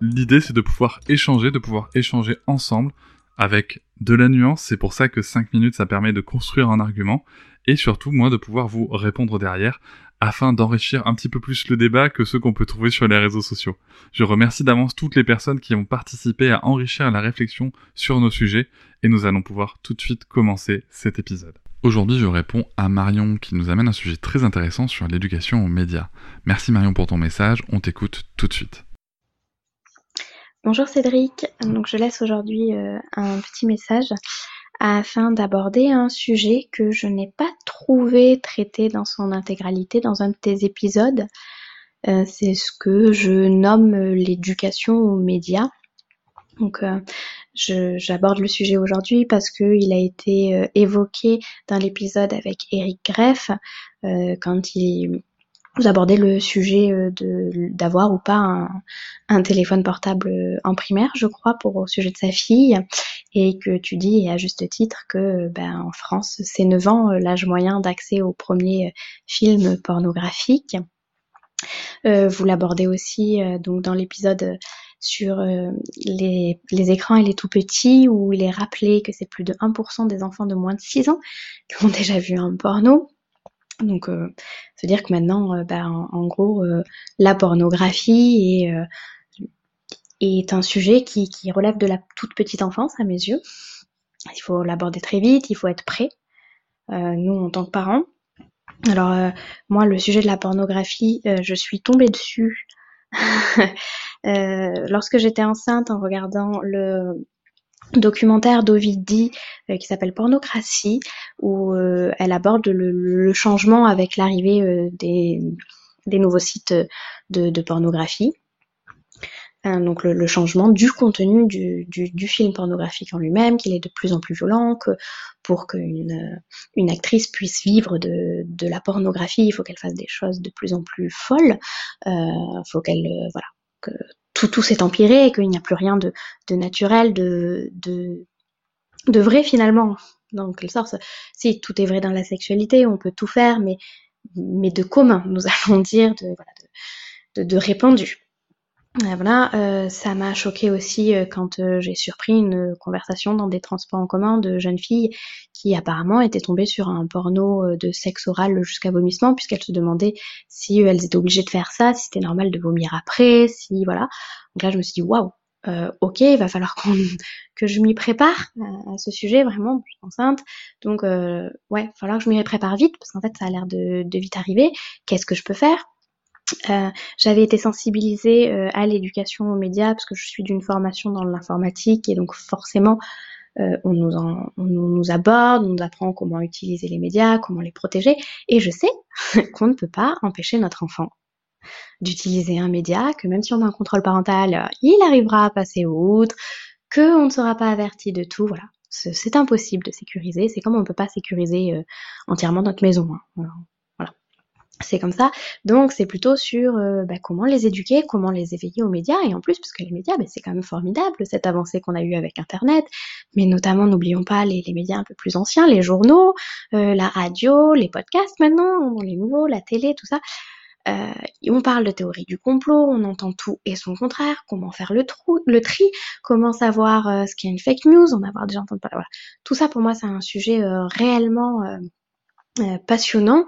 L'idée c'est de pouvoir échanger, de pouvoir échanger ensemble avec de la nuance, c'est pour ça que 5 minutes ça permet de construire un argument, et surtout moi de pouvoir vous répondre derrière, afin d'enrichir un petit peu plus le débat que ceux qu'on peut trouver sur les réseaux sociaux. Je remercie d'avance toutes les personnes qui ont participé à enrichir la réflexion sur nos sujets, et nous allons pouvoir tout de suite commencer cet épisode. Aujourd'hui, je réponds à Marion qui nous amène un sujet très intéressant sur l'éducation aux médias. Merci Marion pour ton message, on t'écoute tout de suite. Bonjour Cédric, donc je laisse aujourd'hui euh, un petit message afin d'aborder un sujet que je n'ai pas trouvé traité dans son intégralité dans un de tes épisodes. Euh, c'est ce que je nomme l'éducation aux médias. Donc euh, j'aborde le sujet aujourd'hui parce qu'il a été évoqué dans l'épisode avec Eric Greff quand il vous abordez le sujet euh, de d'avoir ou pas un, un, téléphone portable euh, en primaire, je crois, pour au sujet de sa fille, et que tu dis, à juste titre, que ben, en France, c'est 9 ans euh, l'âge moyen d'accès au premier film pornographique. Euh, vous l'abordez aussi donc dans l'épisode sur les, les, écrans et les tout petits, où il est rappelé que c'est plus de 1% des enfants de moins de 6 ans qui ont déjà vu un porno. Donc, euh, se dire que maintenant, euh, bah, en, gros, euh, la pornographie est, un sujet qui, relève de la toute petite enfance, à mes yeux. Il faut l'aborder très vite, il faut être prêt. nous, en tant que parents. Alors, moi, le sujet de la pornographie, je suis tombée dessus lorsque j'étais enceinte en regardant le documentaire d'Ovidie euh, qui s'appelle Pornocratie, où euh, elle aborde le, changement avec l'arrivée euh, des, des, nouveaux sites de, pornographie. Hein, donc le, changement du contenu du, du, film pornographique en lui-même, qu'il est de plus en plus violent, que pour qu'une une actrice puisse vivre de, de la pornographie, il faut qu'elle fasse des choses de plus en plus folles, il faut qu'elle voilà que tout, tout s'est empiré et qu'il n'y a plus rien de, naturel, de, vrai finalement. Donc, quelque sorte, si tout est vrai dans la sexualité, on peut tout faire, mais, de commun, nous allons dire, de répandu. Euh, voilà, euh, ça m'a choqué aussi euh, quand j'ai surpris une conversation dans des transports en commun de jeunes filles qui apparemment étaient tombées sur un porno de sexe oral jusqu'à vomissement puisqu'elles se demandaient si elles étaient obligées de faire ça, si c'était normal de vomir après, si voilà. Donc là je me suis dit waouh, ok, il va falloir que je m'y prépare à, ce sujet vraiment, je suis enceinte. Donc ouais, il va falloir que je m'y prépare vite parce qu'en fait ça a l'air de, de vite arriver. Qu'est-ce que je peux faire? Euh, j'avais été sensibilisée euh, à l'éducation aux médias parce que je suis d'une formation dans l'informatique et donc forcément euh, on, nous on nous aborde, on nous apprend comment utiliser les médias, comment les protéger et je sais qu'on ne peut pas empêcher notre enfant d'utiliser un média, que même si on a un contrôle parental, il arrivera à passer outre, qu'on ne sera pas averti de tout, voilà. C'est impossible de sécuriser, c'est comme on ne peut pas sécuriser entièrement notre maison. Hein c'est comme ça. Donc c'est plutôt sur euh, bah, comment les éduquer, comment les éveiller aux médias, et en plus, parce que les médias, bah, c'est quand même formidable, cette avancée qu'on a eue avec Internet, mais notamment, n'oublions pas les, médias un peu plus anciens, les journaux, euh, la radio, les podcasts maintenant, les nouveaux, la télé, tout ça. Euh, on parle de théorie du complot, on entend tout et son contraire, comment faire le, trou, le tri, comment savoir ce qu'est une fake news, en avoir déjà entendu parler. Voilà. Tout ça, pour moi, c'est un sujet réellement passionnant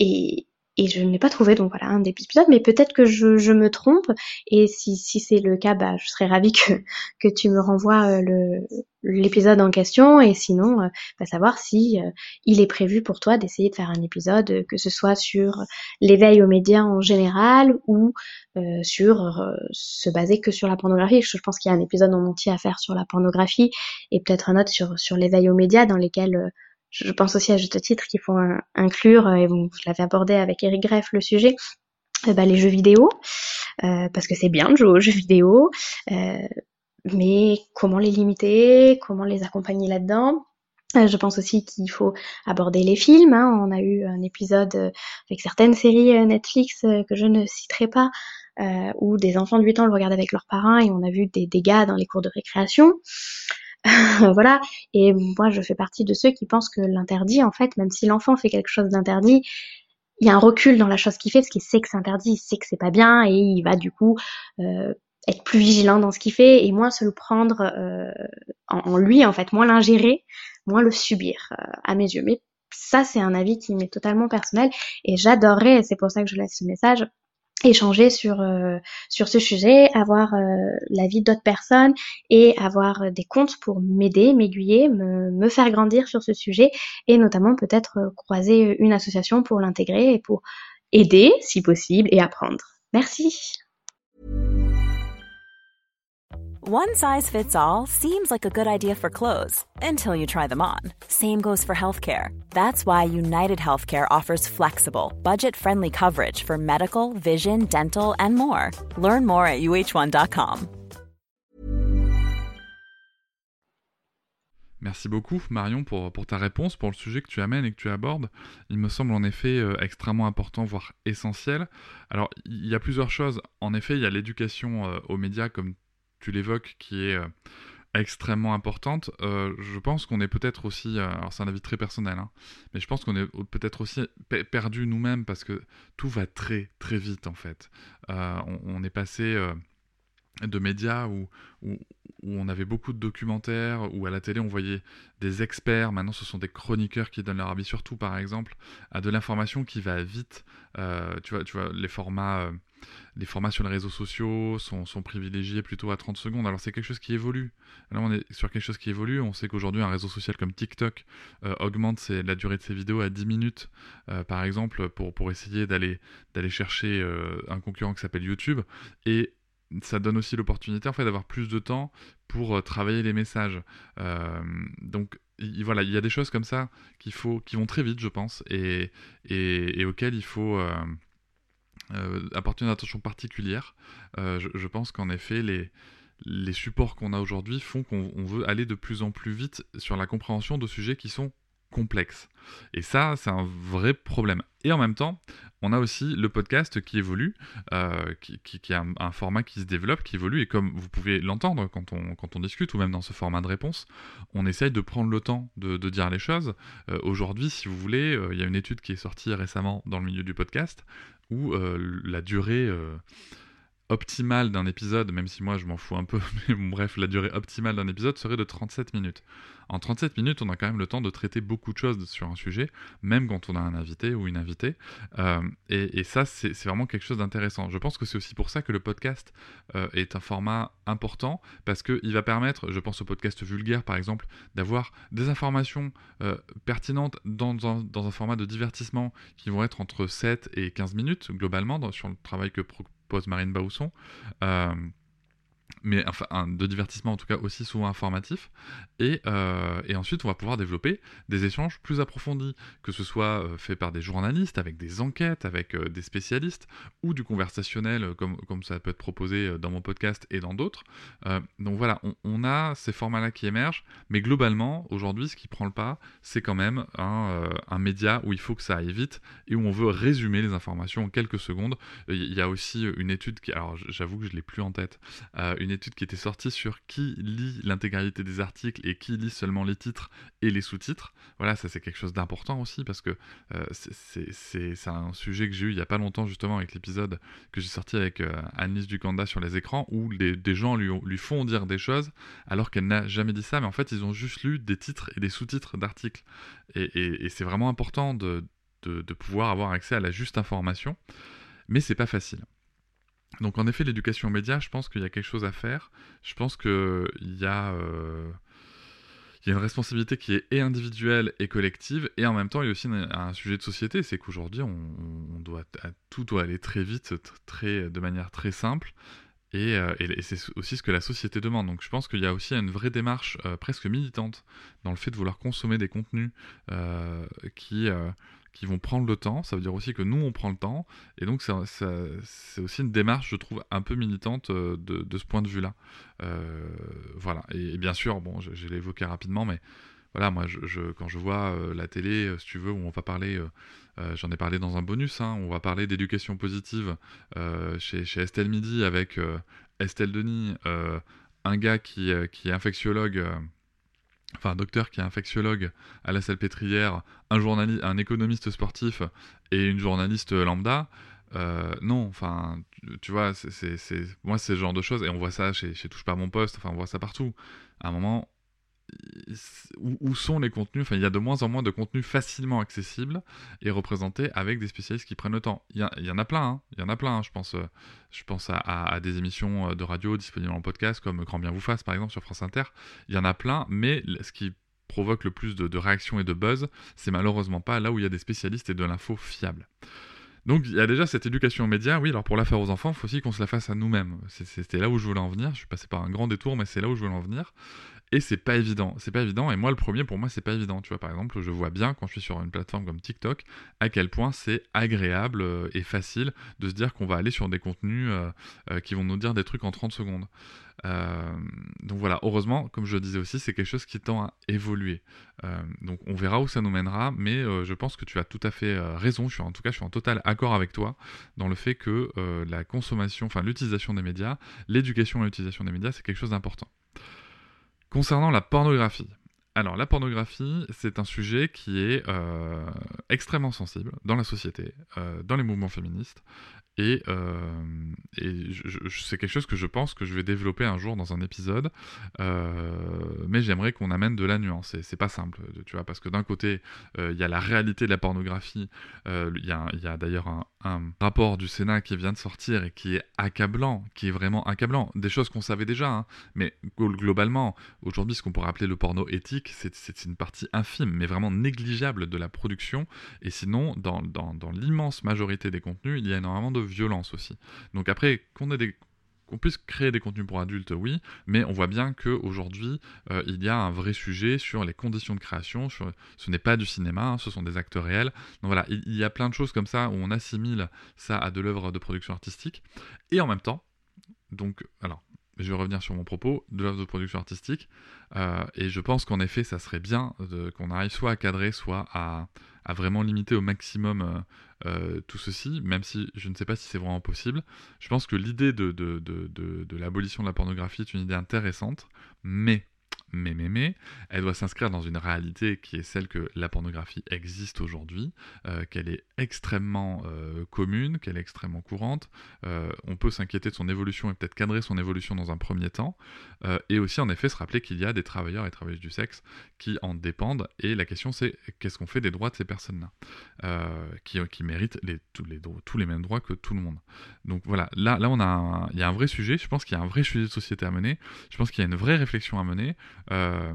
et, et je n'ai pas trouvé donc voilà un épisode, mais peut-être que je, je, me trompe et si, si c'est le cas, bah, je serais ravie que, que tu me renvoies le, l'épisode en question et sinon euh, bah, savoir si euh, il est prévu pour toi d'essayer de faire un épisode euh, que ce soit sur l'éveil aux médias en général ou sur se baser que sur la pornographie je pense qu'il y a un épisode en entier à faire sur la pornographie et peut-être un autre sur sur l'éveil aux médias dans lesquels je pense aussi à juste titre qu'il faut inclure et bon, je l'avais abordé avec Eric Greff le sujet bah, les jeux vidéo parce que c'est bien de jouer aux jeux vidéo mais comment les limiter, comment les accompagner là-dedans? Euh, je pense aussi qu'il faut aborder les films. Hein. On a eu un épisode euh, avec certaines séries euh, Netflix que je ne citerai pas, où des enfants de 8 ans le regardent avec leurs parents et on a vu des dégâts dans les cours de récréation. voilà. Et moi, je fais partie de ceux qui pensent que l'interdit, en fait, même si l'enfant fait quelque chose d'interdit, il y a un recul dans la chose qu'il fait parce qu'il sait que c'est interdit, il sait que c'est pas bien et il va du coup euh, être plus vigilant dans ce qu'il fait et moins se le prendre euh, en, lui en fait, moins l'ingérer, moins le subir euh, à mes yeux. Mais ça c'est un avis qui m'est totalement personnel et j'adorerais, c'est pour ça que je laisse ce message, échanger sur euh, sur ce sujet, avoir l'avis d'autres personnes et avoir des comptes pour m'aider, m'aiguiller, me, me faire grandir sur ce sujet et notamment peut-être croiser une association pour l'intégrer et pour aider si possible et apprendre. Merci. One size fits all seems like a good idea for clothes until you try them on. Same goes for healthcare. That's why United Healthcare offers flexible, budget friendly coverage for medical, vision, dental, and more. Learn more at uh1.com. Merci beaucoup, Marion, pour, ta réponse, pour le sujet que tu amènes et que tu abordes. Il me semble en effet euh, extrêmement important, voire essentiel. Alors, il y a plusieurs choses. En effet, il y a l'éducation euh, aux médias, comme tu l'évoques, qui est euh, extrêmement importante. Euh, je pense qu'on est peut-être aussi, euh, alors c'est un avis très personnel, hein, mais je pense qu'on est peut-être aussi perdu nous-mêmes parce que tout va très très vite en fait. On, est passé de médias où, où, on avait beaucoup de documentaires, où à la télé on voyait des experts, maintenant ce sont des chroniqueurs qui donnent leur avis sur tout par exemple, à de l'information qui va vite. tu, vois, tu vois, les formats les formats sur les réseaux sociaux sont, privilégiés plutôt à 30 secondes. Alors c'est quelque chose qui évolue. Là on est sur quelque chose qui évolue. On sait qu'aujourd'hui un réseau social comme TikTok euh, augmente la durée de ses vidéos à 10 minutes, euh, par exemple, pour, essayer d'aller chercher euh, un concurrent qui s'appelle YouTube. Et ça donne aussi l'opportunité en fait d'avoir plus de temps pour travailler les messages. donc voilà, il y a des choses comme ça qui vont très vite, je pense, et, auxquelles il faut apporter une attention particulière. Euh, je, pense qu'en effet, les, supports qu'on a aujourd'hui font qu'on veut aller de plus en plus vite sur la compréhension de sujets qui sont complexes. Et ça, c'est un vrai problème. Et en même temps, on a aussi le podcast qui évolue, euh, qui, qui, a un, format qui se développe, qui évolue, et comme vous pouvez l'entendre quand on, quand on discute, ou même dans ce format de réponse, on essaye de prendre le temps de, dire les choses. Aujourd'hui, si vous voulez, il y a une étude qui est sortie récemment dans le milieu du podcast, où euh, la durée euh, optimale d'un épisode, même si moi je m'en fous un peu, mais bref, la durée optimale d'un épisode serait de 37 minutes. En 37 minutes, on a quand même le temps de traiter beaucoup de choses sur un sujet, même quand on a un invité ou une invitée. Euh, et, ça, c'est vraiment quelque chose d'intéressant. Je pense que c'est aussi pour ça que le podcast euh, est un format important, parce qu'il va permettre, je pense au podcast vulgaire par exemple, d'avoir des informations euh, pertinentes dans un, dans, un, format de divertissement qui vont être entre 7 et 15 minutes globalement dans, sur le travail que propose Marine Bausson mais enfin de divertissement en tout cas aussi souvent informatif. Et, euh, et, ensuite, on va pouvoir développer des échanges plus approfondis, que ce soit euh, fait par des journalistes, avec des enquêtes, avec euh, des spécialistes, ou du conversationnel, comme, comme ça peut être proposé dans mon podcast et dans d'autres. donc voilà, on, a ces formats-là qui émergent, mais globalement, aujourd'hui, ce qui prend le pas, c'est quand même un, un, média où il faut que ça aille vite et où on veut résumer les informations en quelques secondes. Il y a aussi une étude qui, alors j'avoue que je l'ai plus en tête, une étude qui était sortie sur qui lit l'intégralité des articles et qui lit seulement les titres et les sous-titres. Voilà, ça c'est quelque chose d'important aussi parce que euh, c'est un sujet que j'ai eu il n'y a pas longtemps justement avec l'épisode que j'ai sorti avec euh, Ducanda sur les écrans où des gens lui, font dire des choses alors qu'elle n'a jamais dit ça, mais en fait ils ont juste lu des titres et des sous-titres d'articles. Et, c'est vraiment important de, pouvoir avoir accès à la juste information, mais c'est pas facile. Donc en effet, l'éducation aux médias, je pense qu'il y a quelque chose à faire. Je pense qu'il y a il y a une responsabilité qui est et individuelle et collective, et en même temps, il y a aussi un, sujet de société, c'est qu'aujourd'hui, on, doit, tout doit aller très vite, très, de manière très simple, et, euh, c'est aussi ce que la société demande. Donc je pense qu'il y a aussi une vraie démarche euh, presque militante dans le fait de vouloir consommer des contenus euh, qui, qui vont prendre le temps. Ça veut dire aussi que nous, on prend le temps. Et donc, c'est aussi une démarche, je trouve, un peu militante euh, de, ce point de vue-là. Euh, voilà. Et, bien sûr, bon, je, l'ai évoqué rapidement, mais voilà, moi, je, quand je vois euh, la télé, si tu veux, où on va parler, j'en ai parlé dans un bonus, hein, on va parler d'éducation positive chez, Estelle Midi avec Estelle Denis, un gars qui, qui est infectiologue enfin un docteur qui est infectiologue à la Salpêtrière, un journaliste, un économiste sportif et une journaliste lambda. Euh, non, enfin, tu, vois, c'est, moi c'est ce genre de choses et on voit ça chez, chez Touche pas mon poste, enfin on voit ça partout. À un moment, où, sont les contenus Enfin, il y a de moins en moins de contenus facilement accessibles et représentés avec des spécialistes qui prennent le temps. Il y, en a plein, hein. il y en a plein. Hein. Je pense, euh, je pense à, des émissions euh, de radio disponibles en podcast comme Grand Bien vous fasse par exemple sur France Inter. Il y en a plein, mais ce qui provoque le plus de, de réactions et de buzz, c'est malheureusement pas là où il y a des spécialistes et de l'info fiable. Donc il y a déjà cette éducation aux médias, oui, alors pour la faire aux enfants, il faut aussi qu'on se la fasse à nous-mêmes. C'était là où je voulais en venir, je suis passé par un grand détour, mais c'est là où je voulais en venir. Et c'est pas évident, c'est pas évident, et moi le premier pour moi c'est pas évident, tu vois, par exemple, je vois bien quand je suis sur une plateforme comme TikTok, à quel point c'est agréable euh, et facile de se dire qu'on va aller sur des contenus euh, euh, qui vont nous dire des trucs en 30 secondes. donc voilà, heureusement, comme je le disais aussi, c'est quelque chose qui tend à évoluer. donc on verra où ça nous mènera, mais je pense que tu as tout à fait raison, en tout cas je suis en total accord avec toi dans le fait que la consommation, enfin l'utilisation des médias, l'éducation à l'utilisation des médias, c'est quelque chose d'important. Concernant la pornographie. Alors la pornographie, c'est un sujet qui est euh, extrêmement sensible dans la société, euh, dans les mouvements féministes, et, euh, c'est quelque chose que je pense que je vais développer un jour dans un épisode, mais j'aimerais qu'on amène de la nuance, et c'est pas simple, tu vois, parce que d'un côté, il y a la réalité de la pornographie, il y a, d'ailleurs un, rapport du Sénat qui vient de sortir et qui est accablant, qui est vraiment accablant, des choses qu'on savait déjà, hein, mais globalement, aujourd'hui, ce qu'on pourrait appeler le porno éthique, c'est une partie infime, mais vraiment négligeable de la production. Et sinon, dans, l'immense majorité des contenus, il y a énormément de violence aussi. Donc après, qu'on puisse créer des contenus pour adultes, oui, mais on voit bien qu'aujourd'hui, euh, il y a un vrai sujet sur les conditions de création, ce n'est pas du cinéma, hein, ce sont des acteurs réels. Donc voilà, il, il, y a plein de choses comme ça où on assimile ça à de l'œuvre de production artistique, et en même temps, donc, alors, je vais revenir sur mon propos, de l'œuvre de production artistique. Euh, et je pense qu'en effet, ça serait bien qu'on arrive soit à cadrer, soit à, vraiment limiter au maximum euh, euh, tout ceci, même si je ne sais pas si c'est vraiment possible. Je pense que l'idée de l'abolition de la pornographie est une idée intéressante, mais mais, mais, elle doit s'inscrire dans une réalité qui est celle que la pornographie existe aujourd'hui, euh, qu'elle est extrêmement euh, commune, qu'elle est extrêmement courante. Euh, on peut s'inquiéter de son évolution et peut-être cadrer son évolution dans un premier temps, et aussi en effet se rappeler qu'il y a des travailleurs et travailleuses du sexe qui en dépendent, et la question c'est qu'est-ce qu'on fait des droits de ces personnes-là, qui, qui, méritent les, tous, les, tous les mêmes droits que tout le monde. Donc voilà, là, là on a il y a un vrai sujet, je pense qu'il y a un vrai sujet de société à mener, je pense qu'il y a une vraie réflexion à mener. Euh,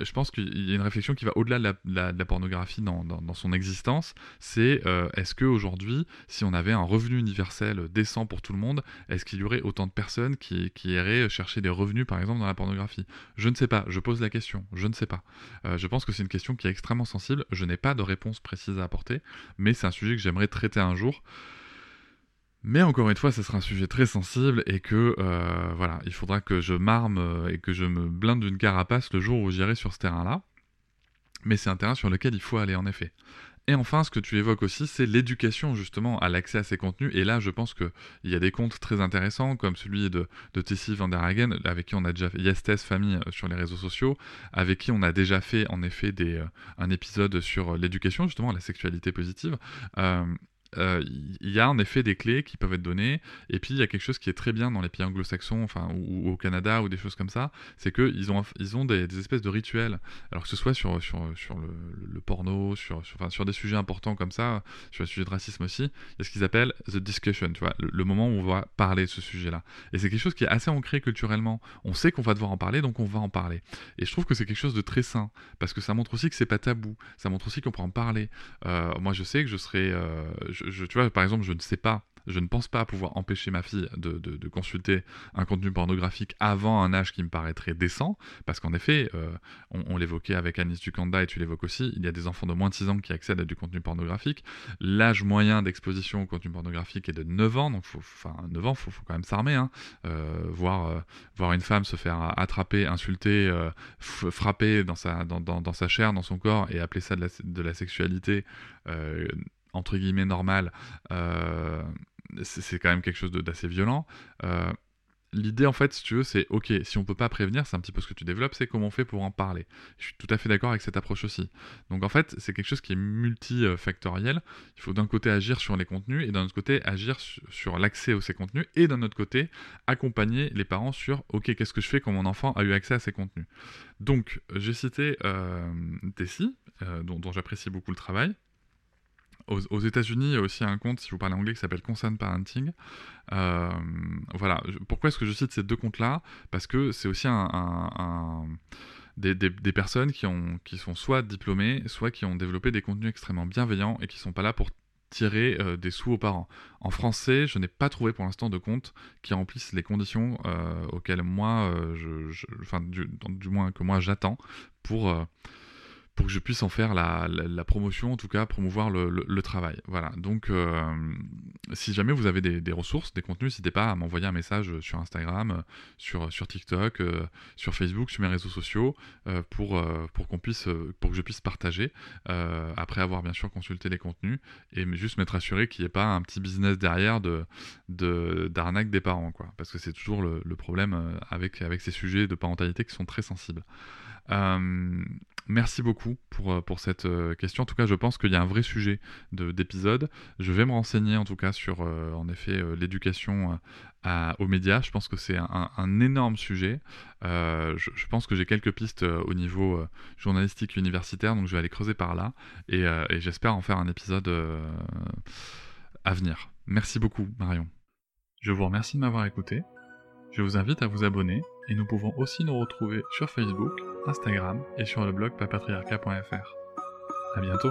je pense qu'il y a une réflexion qui va au-delà de, la, pornographie dans, son existence. C'est euh, est-ce qu'aujourd'hui, si on avait un revenu universel décent pour tout le monde, est-ce qu'il y aurait autant de personnes qui, iraient chercher des revenus, par exemple, dans la pornographie? Je ne sais pas. Je pose la question. Je ne sais pas. Euh, je pense que c'est une question qui est extrêmement sensible. Je n'ai pas de réponse précise à apporter, mais c'est un sujet que j'aimerais traiter un jour. Mais encore une fois, ce sera un sujet très sensible et que euh, voilà, il faudra que je m'arme euh, et que je me blinde d'une carapace le jour où j'irai sur ce terrain-là. Mais c'est un terrain sur lequel il faut aller en effet. Et enfin, ce que tu évoques aussi, c'est l'éducation justement à l'accès à ces contenus. Et là, je pense qu'il y a des comptes très intéressants, comme celui de, Tessie van der Hagen, avec qui on a déjà fait Yestes Famille euh, sur les réseaux sociaux, avec qui on a déjà fait en effet un épisode sur l'éducation, justement, la sexualité positive. Il y a en effet des clés qui peuvent être données, et puis il y a quelque chose qui est très bien dans les pays anglo-saxons, enfin, ou, au Canada, ou des choses comme ça, c'est qu'ils ont, ils ont des, espèces de rituels, alors que ce soit sur, sur, sur le, porno, sur, enfin, sur des sujets importants comme ça, sur les sujets de racisme aussi, il y a ce qu'ils appellent the discussion, tu vois, le, moment où on va parler de ce sujet-là. Et c'est quelque chose qui est assez ancré culturellement. On sait qu'on va devoir en parler, donc on va en parler. Et je trouve que c'est quelque chose de très sain, parce que ça montre aussi que c'est pas tabou, ça montre aussi qu'on peut en parler. Euh, moi, je sais que je serais... Euh, tu vois, par exemple, je ne sais pas je ne pense pas pouvoir empêcher ma fille de, consulter un contenu pornographique avant un âge qui me paraîtrait décent, parce qu'en effet, euh, on, l'évoquait avec Anis Ducanda et tu l'évoques aussi, il y a des enfants de moins de 6 ans qui accèdent à du contenu pornographique. L'âge moyen d'exposition au contenu pornographique est de 9 ans, donc faut, enfin 9 ans, il faut, quand même s'armer, hein. euh, voir, euh, voir une femme se faire attraper, insulter, frapper dans sa, dans, sa chair, dans son corps, et appeler ça de la, de la sexualité entre guillemets normal, euh, c'est quand même quelque chose d'assez violent. Euh, l'idée, en fait, si tu veux, c'est ok, si on peut pas prévenir, c'est un petit peu ce que tu développes, c'est comment on fait pour en parler. Je suis tout à fait d'accord avec cette approche aussi. Donc, en fait, c'est quelque chose qui est multifactoriel. Il faut d'un côté agir sur les contenus et d'un autre côté agir sur, l'accès à ces contenus et d'un autre côté accompagner les parents sur ok, qu'est-ce que je fais quand mon enfant a eu accès à ces contenus. Donc, j'ai cité euh, Tessie, dont j'apprécie beaucoup le travail, aux, États-Unis, il y a aussi un compte, si vous parlez anglais, qui s'appelle Concern Parenting. Euh, voilà. Pourquoi est-ce que je cite ces deux comptes-là? Parce que c'est aussi des, personnes qui, ont, qui sont soit diplômées, soit qui ont développé des contenus extrêmement bienveillants et qui ne sont pas là pour tirer euh, des sous aux parents. En français, je n'ai pas trouvé pour l'instant de compte qui remplisse les conditions euh, auxquelles moi, enfin, du, moins que moi j'attends pour pour que je puisse en faire la, promotion, en tout cas promouvoir le, travail. Voilà, donc euh, si jamais vous avez des, ressources, des contenus, n'hésitez pas à m'envoyer un message sur Instagram, sur, TikTok, euh, sur Facebook, sur mes réseaux sociaux, euh, pour, que je puisse partager, après avoir bien sûr consulté les contenus, et juste m'être assuré qu'il n'y ait pas un petit business derrière de, d'arnaque des parents, quoi, parce que c'est toujours le, problème avec ces sujets de parentalité qui sont très sensibles. Merci beaucoup pour, euh, pour cette euh, question. En tout cas, je pense qu'il y a un vrai sujet d'épisode. Je vais me renseigner en tout cas sur, euh, en effet, l'éducation aux médias. Je pense que c'est un, énorme sujet. je, pense que j'ai quelques pistes au niveau journalistique universitaire, donc je vais aller creuser par là. Et j'espère en faire un épisode à venir. Merci beaucoup, Marion. Je vous remercie de m'avoir écouté. Je vous invite à vous abonner et nous pouvons aussi nous retrouver sur Facebook, Instagram et sur le blog papatriarca.fr. À bientôt.